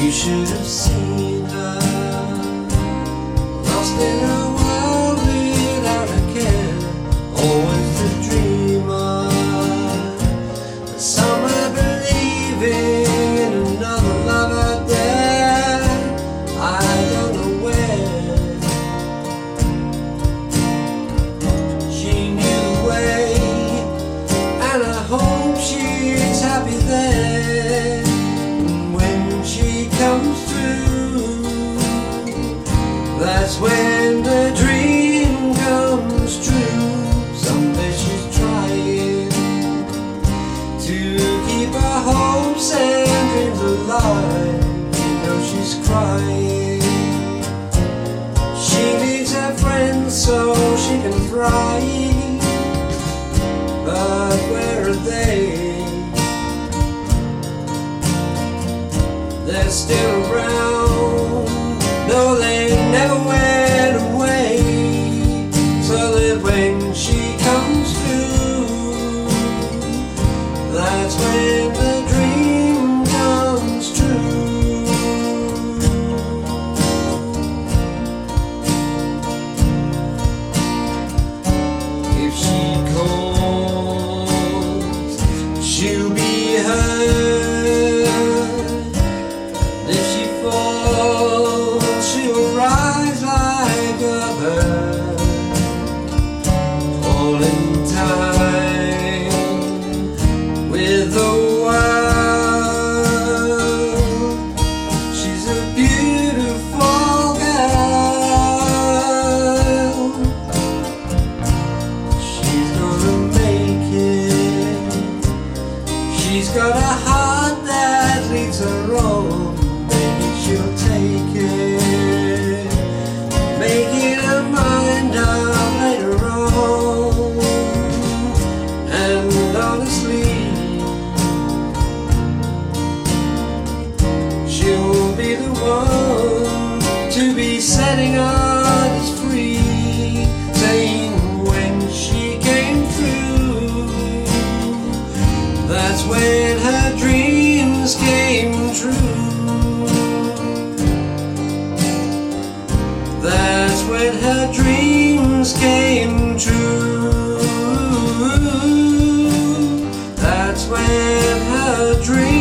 You should have seen her. and the dream comes true. Someday she's trying to keep her hopes and dreams alive. You know she's crying. She needs so she can. But where are they? They're still around. No, they never went. She's got a heart that leads a rose. when her dreams came true. That's when her dreams came true. That's when her dreams.